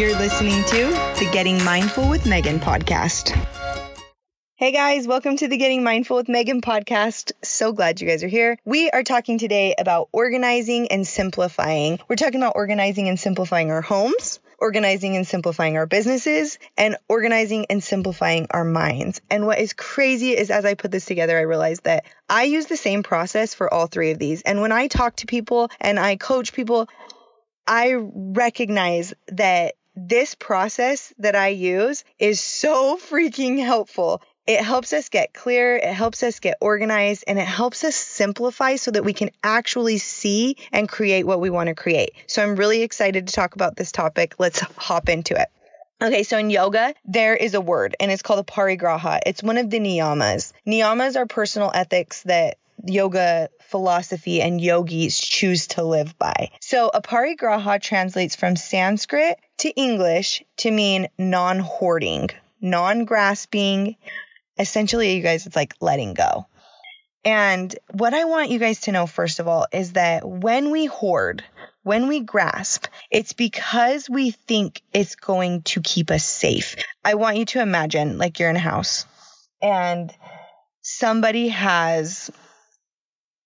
You're listening to the Getting Mindful with Megan podcast. Hey guys, welcome to the Getting Mindful with Megan podcast. So glad you guys are here. We are talking today about organizing and simplifying. We're talking about organizing and simplifying our homes, organizing and simplifying our businesses, and organizing and simplifying our minds. And what is crazy is as I put this together, I realized that I use the same process for all three of these. And when I talk to people and I coach people, I recognize that this process that I use is so freaking helpful. It helps us get clear, it helps us get organized, and it helps us simplify so that we can actually see and create what we want to create. So I'm really excited to talk about this topic. Let's hop into it. Okay, so in yoga, there is a word and it's called aparigraha. It's one of the niyamas. Niyamas are personal ethics that yoga philosophy and yogis choose to live by. So aparigraha translates from Sanskrit to English to mean non hoarding, non grasping, essentially, you guys, it's like letting go. And what I want you guys to know, first of all, is that when we hoard, when we grasp, it's because we think it's going to keep us safe. I want you to imagine like you're in a house and somebody has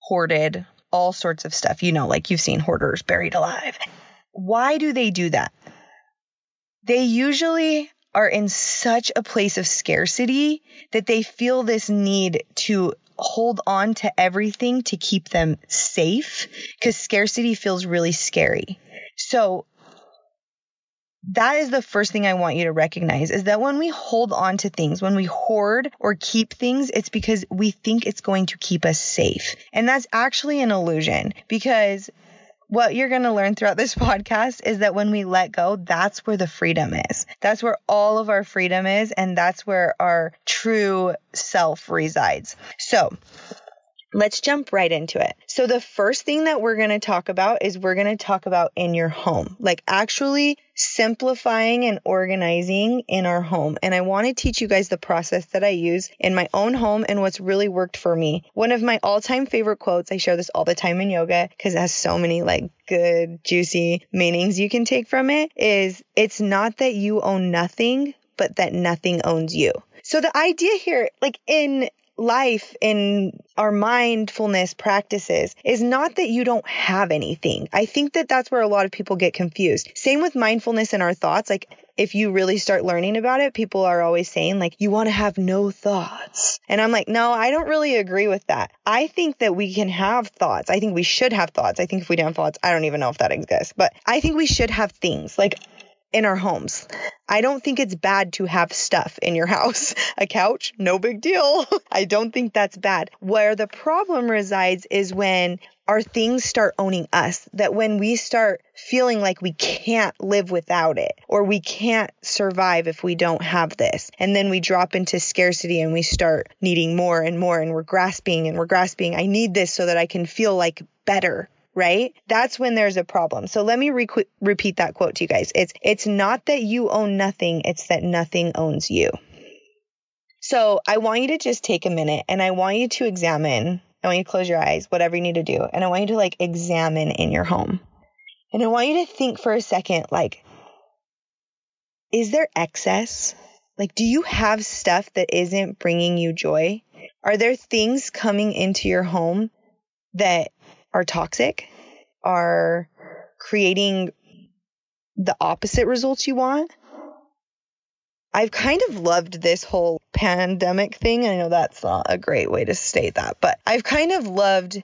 hoarded all sorts of stuff. You know, like you've seen hoarders buried alive. Why do they do that? They usually are in such a place of scarcity that they feel this need to hold on to everything to keep them safe because scarcity feels really scary. So that is the first thing I want you to recognize is that when we hold on to things, when we hoard or keep things, it's because we think it's going to keep us safe. And that's actually an illusion because what you're going to learn throughout this podcast is that when we let go, that's where the freedom is. That's where all of our freedom is. And that's where our true self resides. So, Let's jump right into it. So, the first thing that we're going to talk about is we're going to talk about in your home, like actually simplifying and organizing in our home. And I want to teach you guys the process that I use in my own home and what's really worked for me. One of my all time favorite quotes, I share this all the time in yoga because it has so many like good, juicy meanings you can take from it is it's not that you own nothing, but that nothing owns you. So the idea here, like in life in our mindfulness practices is not that you don't have anything. I think that that's where a lot of people get confused. Same with mindfulness and our thoughts. Like, if you really start learning about it, people are always saying, like, you want to have no thoughts. And I'm like, no, I don't really agree with that. I think that we can have thoughts. I think we should have thoughts. I think if we don't have thoughts, I don't even know if that exists, but I think we should have things. Like, in our homes. I don't think it's bad to have stuff in your house. A couch, no big deal. I don't think that's bad. Where the problem resides is when our things start owning us, that when we start feeling like we can't live without it or we can't survive if we don't have this. And then we drop into scarcity and we start needing more and more and we're grasping and we're grasping. I need this so that I can feel like better right? That's when there's a problem. So let me re- repeat that quote to you guys. It's it's not that you own nothing, it's that nothing owns you. So I want you to just take a minute and I want you to examine. I want you to close your eyes, whatever you need to do, and I want you to like examine in your home. And I want you to think for a second like is there excess? Like do you have stuff that isn't bringing you joy? Are there things coming into your home that are toxic, are creating the opposite results you want. I've kind of loved this whole pandemic thing. I know that's not a great way to state that, but I've kind of loved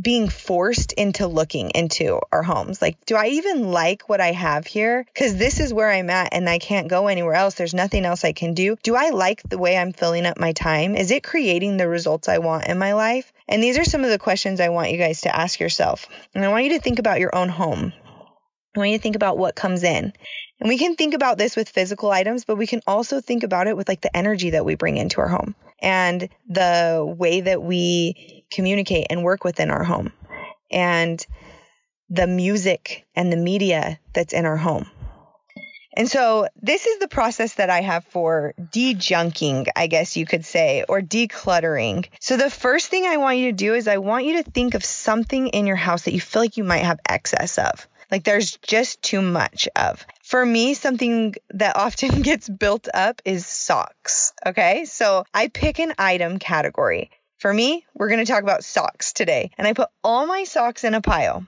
being forced into looking into our homes. Like, do I even like what I have here? Because this is where I'm at and I can't go anywhere else. There's nothing else I can do. Do I like the way I'm filling up my time? Is it creating the results I want in my life? And these are some of the questions I want you guys to ask yourself. And I want you to think about your own home. I want you to think about what comes in. And we can think about this with physical items, but we can also think about it with like the energy that we bring into our home and the way that we communicate and work within our home and the music and the media that's in our home. And so this is the process that I have for de-junking, I guess you could say, or decluttering. So the first thing I want you to do is I want you to think of something in your house that you feel like you might have excess of. Like there's just too much of. For me, something that often gets built up is socks. Okay. So I pick an item category. For me, we're going to talk about socks today. And I put all my socks in a pile.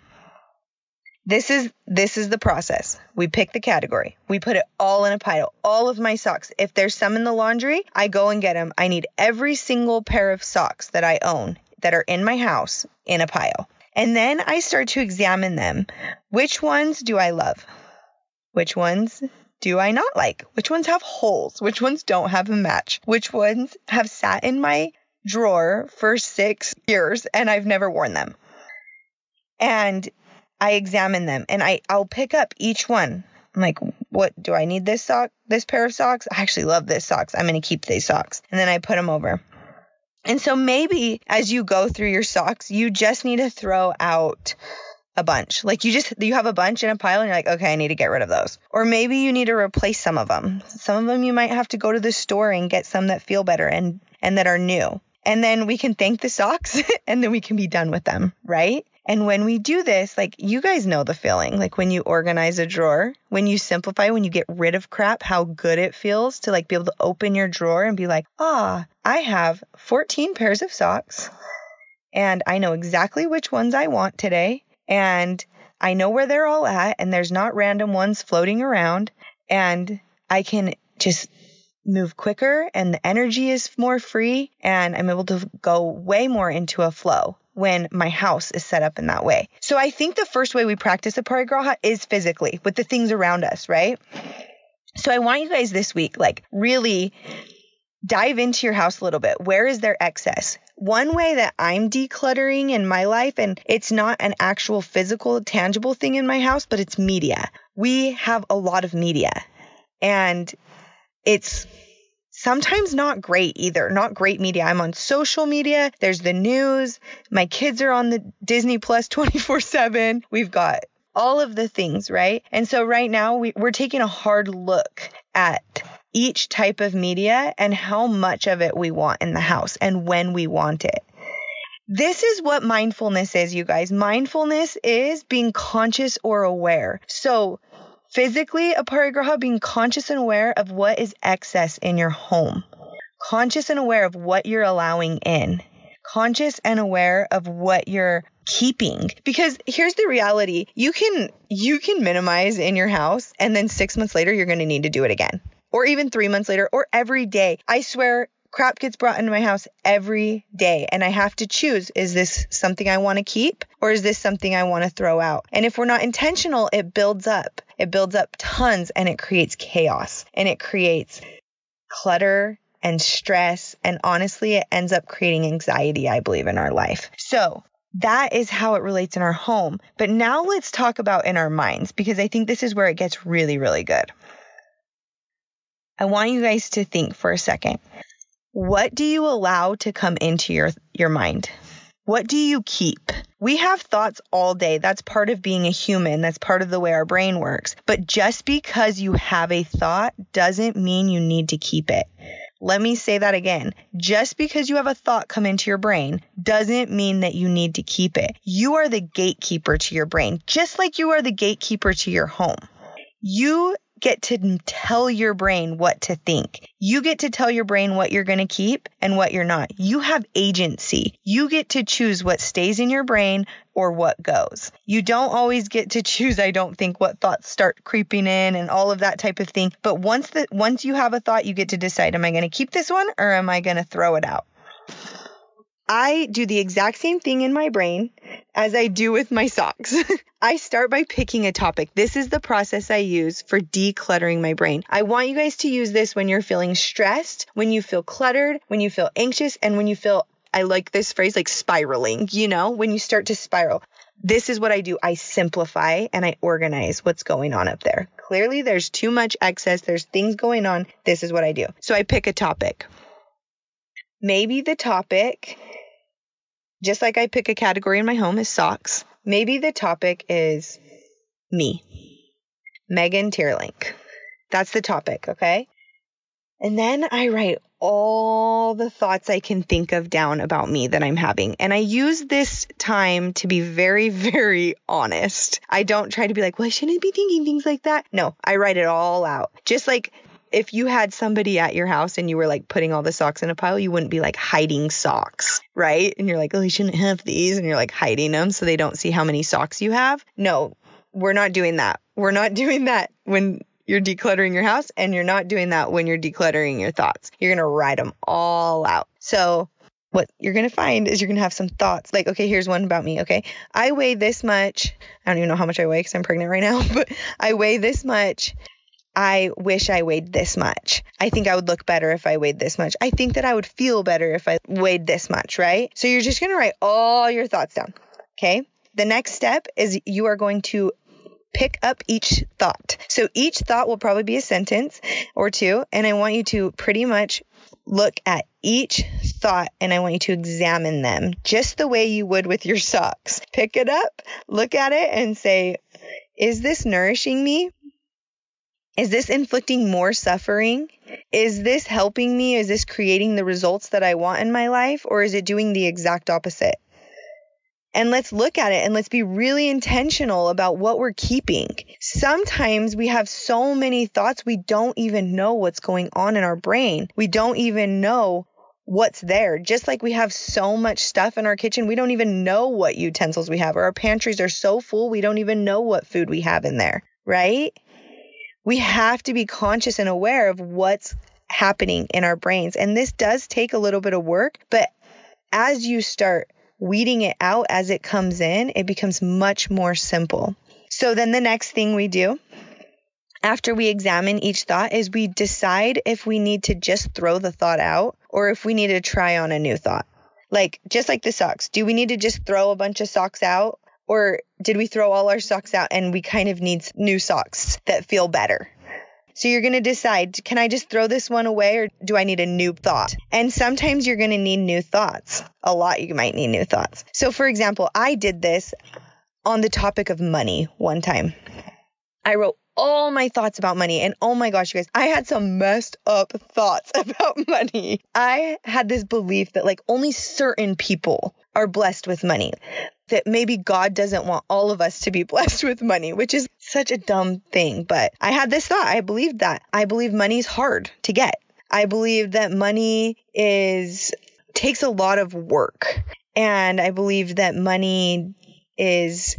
This is this is the process. We pick the category. We put it all in a pile. All of my socks. If there's some in the laundry, I go and get them. I need every single pair of socks that I own that are in my house in a pile. And then I start to examine them. Which ones do I love? Which ones do I not like? Which ones have holes? Which ones don't have a match? Which ones have sat in my drawer for six years and I've never worn them? And I examine them and I, I'll pick up each one. I'm like, what do I need this sock, this pair of socks? I actually love this socks. I'm going to keep these socks. And then I put them over. And so maybe as you go through your socks, you just need to throw out a bunch. Like you just you have a bunch in a pile and you're like, okay, I need to get rid of those. Or maybe you need to replace some of them. Some of them you might have to go to the store and get some that feel better and and that are new. And then we can thank the socks and then we can be done with them, right? And when we do this, like you guys know the feeling, like when you organize a drawer, when you simplify, when you get rid of crap, how good it feels to like be able to open your drawer and be like, ah, I have 14 pairs of socks and I know exactly which ones I want today. And I know where they're all at and there's not random ones floating around and I can just move quicker and the energy is more free and I'm able to go way more into a flow when my house is set up in that way. So I think the first way we practice a aparigraha is physically with the things around us, right? So I want you guys this week, like really dive into your house a little bit. Where is there excess? One way that I'm decluttering in my life, and it's not an actual physical, tangible thing in my house, but it's media. We have a lot of media and it's sometimes not great either. Not great media. I'm on social media. There's the news. My kids are on the Disney Plus 24 7. We've got all of the things, right? And so right now we, we're taking a hard look at each type of media and how much of it we want in the house and when we want it. This is what mindfulness is, you guys. Mindfulness is being conscious or aware. So Physically, a aparigraha being conscious and aware of what is excess in your home. Conscious and aware of what you're allowing in. Conscious and aware of what you're keeping. Because here's the reality. You can you can minimize in your house and then 6 months later you're going to need to do it again. Or even 3 months later or every day. I swear crap gets brought into my house every day and I have to choose is this something I want to keep or is this something I want to throw out? And if we're not intentional, it builds up. It builds up tons and it creates chaos and it creates clutter and stress. And honestly, it ends up creating anxiety, I believe, in our life. So that is how it relates in our home. But now let's talk about in our minds because I think this is where it gets really, really good. I want you guys to think for a second. What do you allow to come into your, your mind? What do you keep? We have thoughts all day. That's part of being a human. That's part of the way our brain works. But just because you have a thought doesn't mean you need to keep it. Let me say that again. Just because you have a thought come into your brain doesn't mean that you need to keep it. You are the gatekeeper to your brain, just like you are the gatekeeper to your home. You get to tell your brain what to think. You get to tell your brain what you're going to keep and what you're not. You have agency. You get to choose what stays in your brain or what goes. You don't always get to choose, I don't think, what thoughts start creeping in and all of that type of thing. But once that once you have a thought, you get to decide, am I going to keep this one or am I going to throw it out? I do the exact same thing in my brain as I do with my socks. I start by picking a topic. This is the process I use for decluttering my brain. I want you guys to use this when you're feeling stressed, when you feel cluttered, when you feel anxious, and when you feel, I like this phrase, like spiraling, you know, when you start to spiral. This is what I do. I simplify and I organize what's going on up there. Clearly, there's too much excess. There's things going on. This is what I do. So I pick a topic. Maybe the topic just like I pick a category in my home is socks, maybe the topic is me, Megan Tierlink. That's the topic, okay? And then I write all the thoughts I can think of down about me that I'm having. And I use this time to be very, very honest. I don't try to be like, well, I shouldn't be thinking things like that. No, I write it all out. Just like if you had somebody at your house and you were like putting all the socks in a pile, you wouldn't be like hiding socks, right? And you're like, oh, you shouldn't have these. And you're like hiding them so they don't see how many socks you have. No, we're not doing that. We're not doing that when you're decluttering your house and you're not doing that when you're decluttering your thoughts. You're going to write them all out. So what you're going to find is you're going to have some thoughts like, okay, here's one about me. Okay. I weigh this much. I don't even know how much I weigh because I'm pregnant right now, but I weigh this much. I wish I weighed this much. I think I would look better if I weighed this much. I think that I would feel better if I weighed this much, right? So you're just going to write all your thoughts down. Okay. The next step is you are going to pick up each thought. So each thought will probably be a sentence or two. And I want you to pretty much look at each thought and I want you to examine them just the way you would with your socks. Pick it up, look at it, and say, Is this nourishing me? Is this inflicting more suffering? Is this helping me? Is this creating the results that I want in my life? Or is it doing the exact opposite? And let's look at it and let's be really intentional about what we're keeping. Sometimes we have so many thoughts, we don't even know what's going on in our brain. We don't even know what's there. Just like we have so much stuff in our kitchen, we don't even know what utensils we have, or our pantries are so full, we don't even know what food we have in there, right? We have to be conscious and aware of what's happening in our brains. And this does take a little bit of work, but as you start weeding it out as it comes in, it becomes much more simple. So then the next thing we do after we examine each thought is we decide if we need to just throw the thought out or if we need to try on a new thought. Like just like the socks, do we need to just throw a bunch of socks out or did we throw all our socks out and we kind of need new socks that feel better? So you're going to decide, can I just throw this one away or do I need a new thought? And sometimes you're going to need new thoughts. A lot you might need new thoughts. So for example, I did this on the topic of money one time. I wrote all my thoughts about money. And oh my gosh, you guys, I had some messed up thoughts about money. I had this belief that like only certain people are blessed with money that maybe God doesn't want all of us to be blessed with money, which is such a dumb thing. But I had this thought. I believed that. I believe money's hard to get. I believe that money is takes a lot of work. And I believe that money is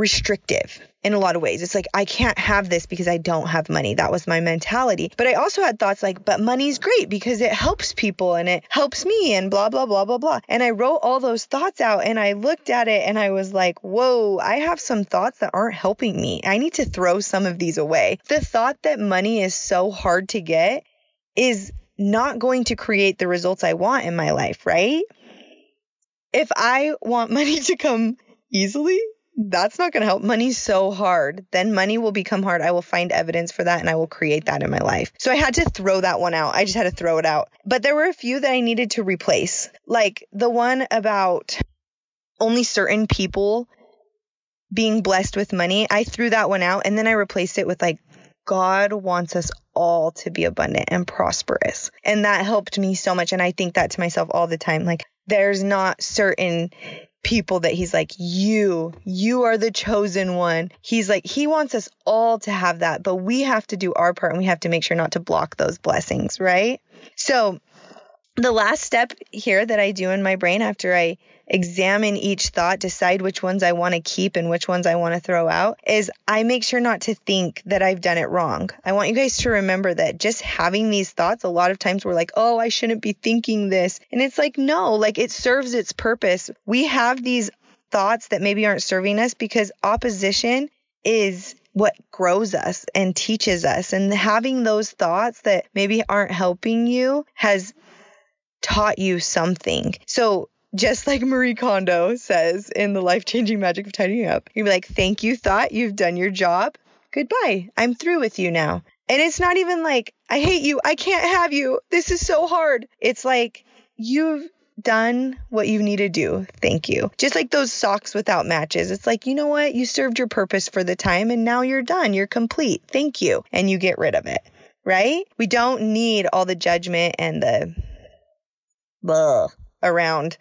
restrictive in a lot of ways. It's like, I can't have this because I don't have money. That was my mentality. But I also had thoughts like, but money's great because it helps people and it helps me and blah, blah, blah, blah, blah. And I wrote all those thoughts out and I looked at it and I was like, whoa, I have some thoughts that aren't helping me. I need to throw some of these away. The thought that money is so hard to get is not going to create the results I want in my life, right? If I want money to come easily, that's not going to help. Money's so hard. Then money will become hard. I will find evidence for that and I will create that in my life. So I had to throw that one out. I just had to throw it out. But there were a few that I needed to replace. Like the one about only certain people being blessed with money. I threw that one out and then I replaced it with like, God wants us all to be abundant and prosperous. And that helped me so much. And I think that to myself all the time. Like, there's not certain people that he's like, you, you are the chosen one. He's like, he wants us all to have that, but we have to do our part and we have to make sure not to block those blessings, right? So, the last step here that I do in my brain after I examine each thought, decide which ones I want to keep and which ones I want to throw out, is I make sure not to think that I've done it wrong. I want you guys to remember that just having these thoughts, a lot of times we're like, oh, I shouldn't be thinking this. And it's like, no, like it serves its purpose. We have these thoughts that maybe aren't serving us because opposition is what grows us and teaches us. And having those thoughts that maybe aren't helping you has taught you something. So just like Marie Kondo says in The Life Changing Magic of Tidying Up, you'd be like, Thank you, thought. You've done your job. Goodbye. I'm through with you now. And it's not even like, I hate you. I can't have you. This is so hard. It's like, you've done what you need to do. Thank you. Just like those socks without matches. It's like, you know what? You served your purpose for the time and now you're done. You're complete. Thank you. And you get rid of it right? We don't need all the judgment and the blah around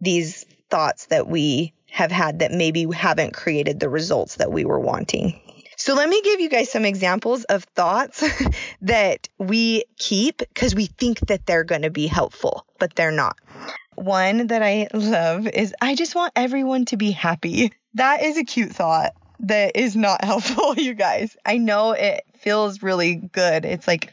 these thoughts that we have had that maybe haven't created the results that we were wanting. So let me give you guys some examples of thoughts that we keep because we think that they're going to be helpful, but they're not. One that I love is I just want everyone to be happy. That is a cute thought that is not helpful, you guys. I know it feels really good. It's like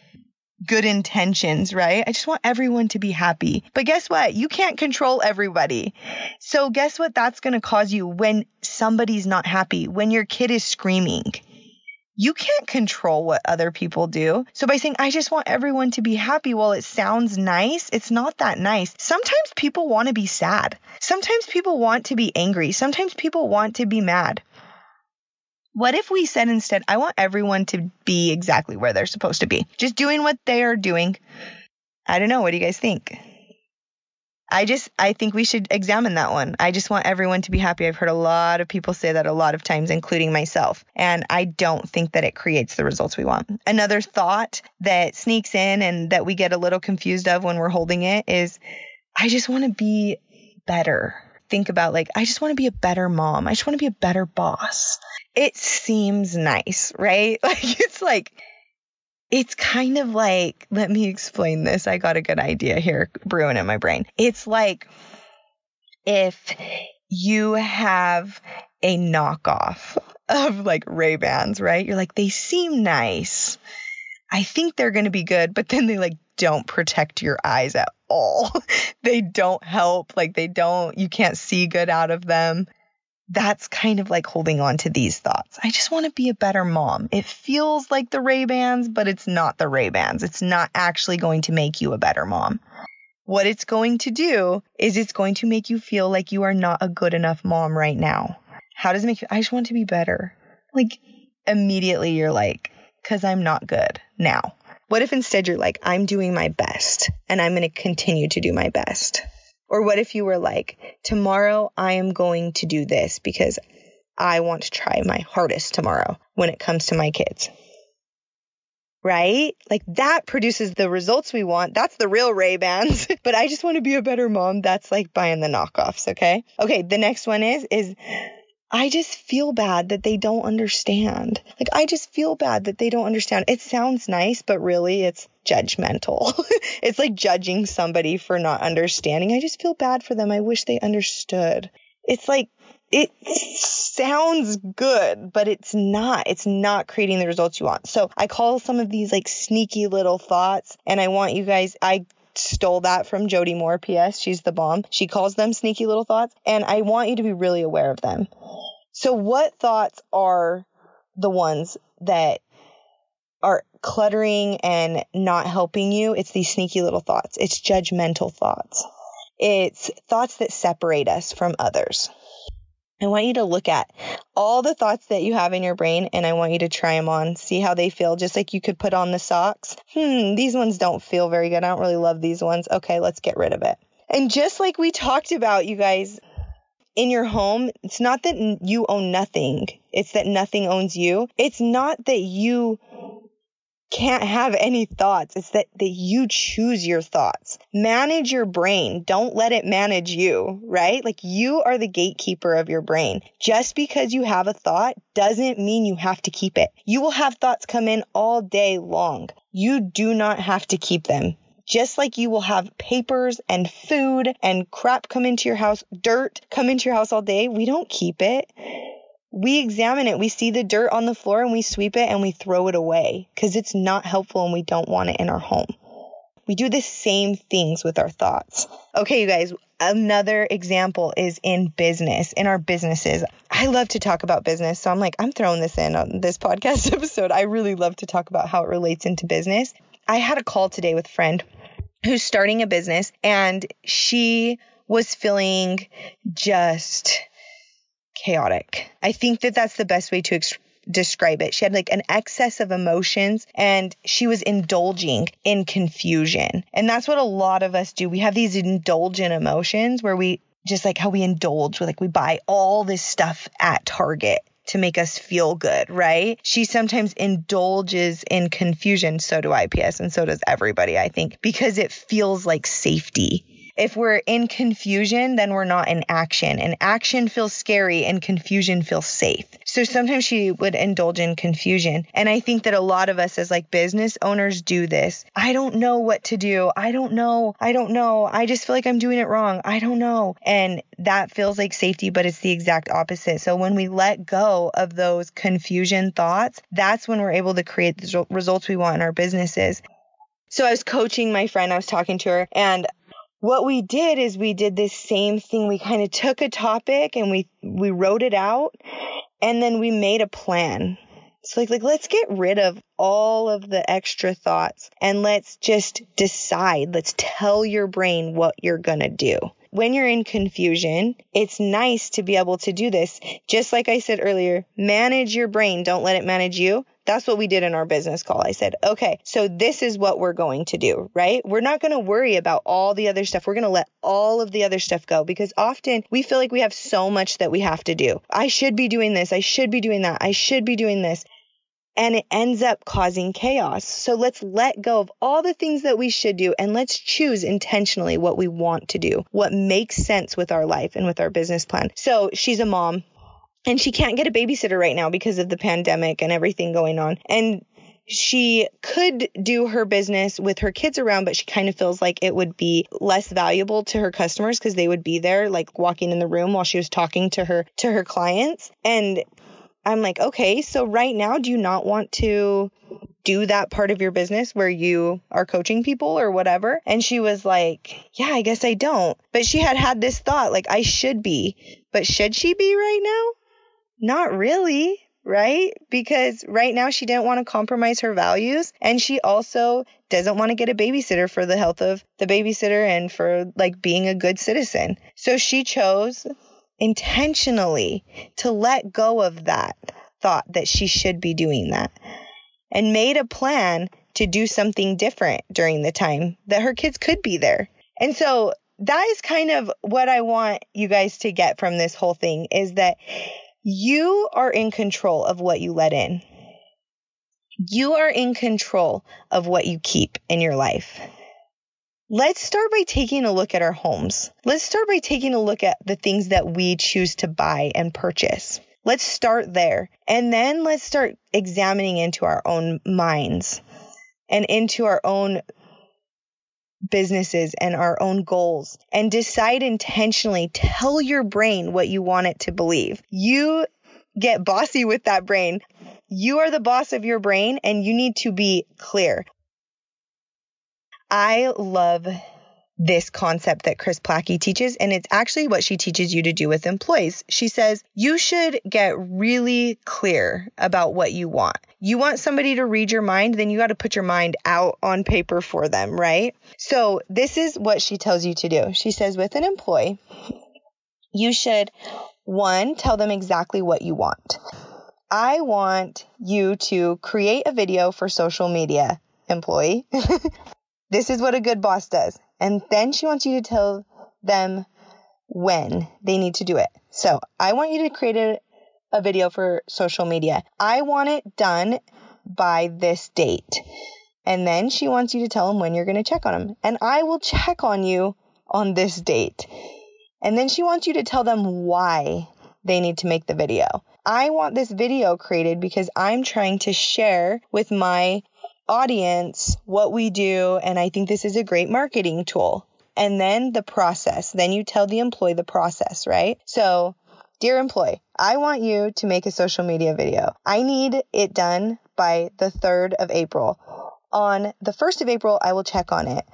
good intentions, right? I just want everyone to be happy. But guess what? You can't control everybody. So guess what that's going to cause you when somebody's not happy, when your kid is screaming. You can't control what other people do. So by saying, I just want everyone to be happy, well, it sounds nice. It's not that nice. Sometimes people want to be sad. Sometimes people want to be angry. Sometimes people want to be mad. What if we said instead, I want everyone to be exactly where they're supposed to be, just doing what they are doing? I don't know. What do you guys think? I just, I think we should examine that one. I just want everyone to be happy. I've heard a lot of people say that a lot of times, including myself. And I don't think that it creates the results we want. Another thought that sneaks in and that we get a little confused of when we're holding it is, I just want to be better. Think about like, I just want to be a better mom. I just want to be a better boss it seems nice, right? Like it's like it's kind of like let me explain this. I got a good idea here brewing in my brain. It's like if you have a knockoff of like Ray-Bans, right? You're like they seem nice. I think they're going to be good, but then they like don't protect your eyes at all. they don't help. Like they don't, you can't see good out of them that's kind of like holding on to these thoughts. I just want to be a better mom. It feels like the Ray-Bans, but it's not the Ray-Bans. It's not actually going to make you a better mom. What it's going to do is it's going to make you feel like you are not a good enough mom right now. How does it make you? I just want to be better. Like immediately you're like, cause I'm not good now. What if instead you're like, I'm doing my best and I'm going to continue to do my best? Or what if you were like, tomorrow I am going to do this because I want to try my hardest tomorrow when it comes to my kids. Right? Like that produces the results we want. That's the real Ray-Bans. but I just want to be a better mom. That's like buying the knockoffs. Okay. Okay. The next one is, is I just feel bad that they don't understand. Like, I just feel bad that they don't understand. It sounds nice, but really it's judgmental. it's like judging somebody for not understanding. I just feel bad for them. I wish they understood. It's like, it sounds good, but it's not. It's not creating the results you want. So I call some of these like sneaky little thoughts, and I want you guys, I stole that from Jody Moore, P.S. She's the bomb. She calls them sneaky little thoughts, and I want you to be really aware of them. So, what thoughts are the ones that are cluttering and not helping you? It's these sneaky little thoughts. It's judgmental thoughts. It's thoughts that separate us from others. I want you to look at all the thoughts that you have in your brain and I want you to try them on, see how they feel, just like you could put on the socks. Hmm, these ones don't feel very good. I don't really love these ones. Okay, let's get rid of it. And just like we talked about, you guys, in your home, it's not that you own nothing. It's that nothing owns you. It's not that you can't have any thoughts. It's that, that you choose your thoughts. Manage your brain. Don't let it manage you, right? Like you are the gatekeeper of your brain. Just because you have a thought doesn't mean you have to keep it. You will have thoughts come in all day long. You do not have to keep them. Just like you will have papers and food and crap come into your house, dirt come into your house all day, we don't keep it we examine it. We see the dirt on the floor and we sweep it and we throw it away because it's not helpful and we don't want it in our home. We do the same things with our thoughts. Okay, you guys, another example is in business, in our businesses. I love to talk about business. So I'm like, I'm throwing this in on this podcast episode. I really love to talk about how it relates into business. I had a call today with a friend who's starting a business and she was feeling just chaotic. I think that that's the best way to ex- describe it. She had like an excess of emotions and she was indulging in confusion. And that's what a lot of us do. We have these indulgent emotions where we just like how we indulge like we buy all this stuff at Target to make us feel good, right? She sometimes indulges in confusion. So do IPS and so does everybody, I think, because it feels like safety. If we're in confusion, then we're not in action. And action feels scary and confusion feels safe. So sometimes she would indulge in confusion. And I think that a lot of us as like business owners do this. I don't know what to do. I don't know. I don't know. I just feel like I'm doing it wrong. I don't know. And that feels like safety, but it's the exact opposite. So when we let go of those confusion thoughts, that's when we're able to create the results we want in our businesses. So I was coaching my friend, I was talking to her, and what we did is we did this same thing. We kind of took a topic and we, we wrote it out and then we made a plan. So like, like, let's get rid of all of the extra thoughts and let's just decide. Let's tell your brain what you're going to do. When you're in confusion, it's nice to be able to do this. Just like I said earlier, manage your brain. Don't let it manage you. That's what we did in our business call. I said, okay, so this is what we're going to do, right? We're not going to worry about all the other stuff. We're going to let all of the other stuff go because often we feel like we have so much that we have to do. I should be doing this. I should be doing that. I should be doing this. And it ends up causing chaos. So let's let go of all the things that we should do and let's choose intentionally what we want to do, what makes sense with our life and with our business plan. So she's a mom and she can't get a babysitter right now because of the pandemic and everything going on. And she could do her business with her kids around, but she kind of feels like it would be less valuable to her customers because they would be there, like walking in the room while she was talking to her to her clients. And I'm like, okay, so right now, do you not want to do that part of your business where you are coaching people or whatever? And she was like, yeah, I guess I don't. But she had had this thought, like, I should be, but should she be right now? Not really, right? Because right now she didn't want to compromise her values and she also doesn't want to get a babysitter for the health of the babysitter and for like being a good citizen. So she chose intentionally to let go of that thought that she should be doing that and made a plan to do something different during the time that her kids could be there. And so that is kind of what I want you guys to get from this whole thing is that you are in control of what you let in. You are in control of what you keep in your life. Let's start by taking a look at our homes. Let's start by taking a look at the things that we choose to buy and purchase. Let's start there. And then let's start examining into our own minds and into our own businesses and our own goals and decide intentionally. Tell your brain what you want it to believe. You get bossy with that brain. You are the boss of your brain and you need to be clear. I love this concept that Kris Plachy teaches, and it's actually what she teaches you to do with employees. She says you should get really clear about what you want. You want somebody to read your mind, then you got to put your mind out on paper for them, right? So, this is what she tells you to do. She says, with an employee, you should one, tell them exactly what you want. I want you to create a video for social media, employee. this is what a good boss does. And then she wants you to tell them when they need to do it. So I want you to create a, a video for social media. I want it done by this date. And then she wants you to tell them when you're going to check on them. And I will check on you on this date. And then she wants you to tell them why they need to make the video. I want this video created because I'm trying to share with my audience what we do, and I think this is a great marketing tool. And then the process. Then you tell the employee the process, right? So, dear employee, I want you to make a social media video. I need it done by the 3rd of April. On the 1st of April, I will check on it.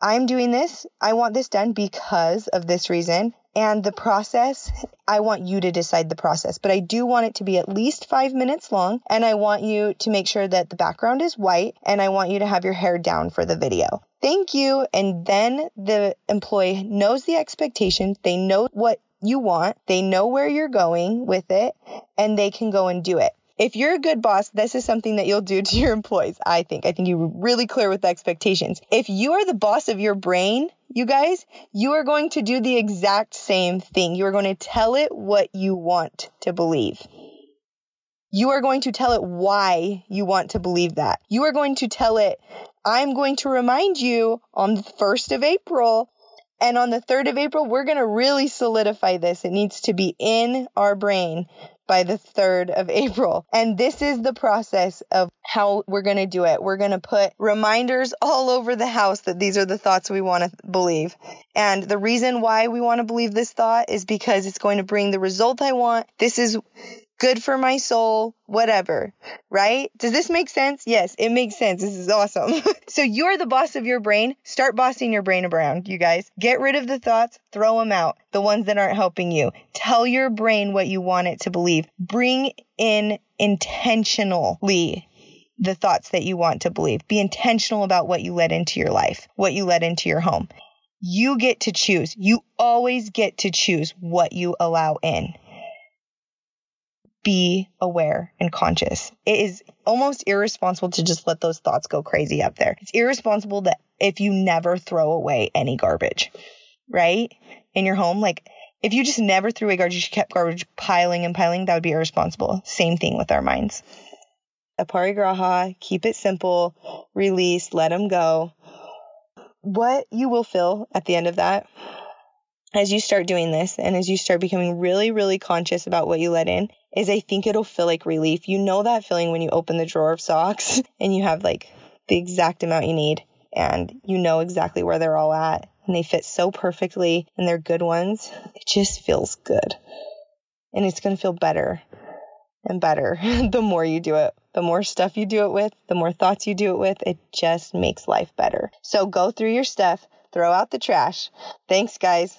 I'm doing this. I want this done because of this reason. And the process, I want you to decide the process, but I do want it to be at least five minutes long. And I want you to make sure that the background is white and I want you to have your hair down for the video. Thank you. And then the employee knows the expectations. They know what you want. They know where you're going with it and they can go and do it. If you're a good boss, this is something that you'll do to your employees. I think. I think you're really clear with the expectations. If you are the boss of your brain, you guys, you are going to do the exact same thing. You are going to tell it what you want to believe. You are going to tell it why you want to believe that. You are going to tell it, I'm going to remind you on the 1st of April and on the 3rd of April, we're going to really solidify this. It needs to be in our brain by the 3rd of April. And this is the process of how we're going to do it. We're going to put reminders all over the house that these are the thoughts we want to believe. And the reason why we want to believe this thought is because it's going to bring the result I want. This is good for my soul, whatever, right? Does this make sense? Yes, it makes sense. This is awesome. so you're the boss of your brain. Start bossing your brain around, you guys. Get rid of the thoughts, throw them out, the ones that aren't helping you. Tell your brain what you want it to believe. Bring in intentionally the thoughts that you want to believe. Be intentional about what you let into your life, what you let into your home. You get to choose. You always get to choose what you allow in be aware and conscious. It is almost irresponsible to just let those thoughts go crazy up there. It's irresponsible that if you never throw away any garbage, right? In your home, like if you just never threw away garbage, you kept garbage piling and piling, that would be irresponsible. Same thing with our minds. Aparigraha, keep it simple, release, let them go. What you will feel at the end of that as you start doing this and as you start becoming really, really conscious about what you let in is I think it'll feel like relief. You know that feeling when you open the drawer of socks and you have like the exact amount you need and you know exactly where they're all at and they fit so perfectly and they're good ones. It just feels good. And it's going to feel better and better the more you do it. The more stuff you do it with, the more thoughts you do it with, it just makes life better. So go through your stuff, throw out the trash. Thanks, guys.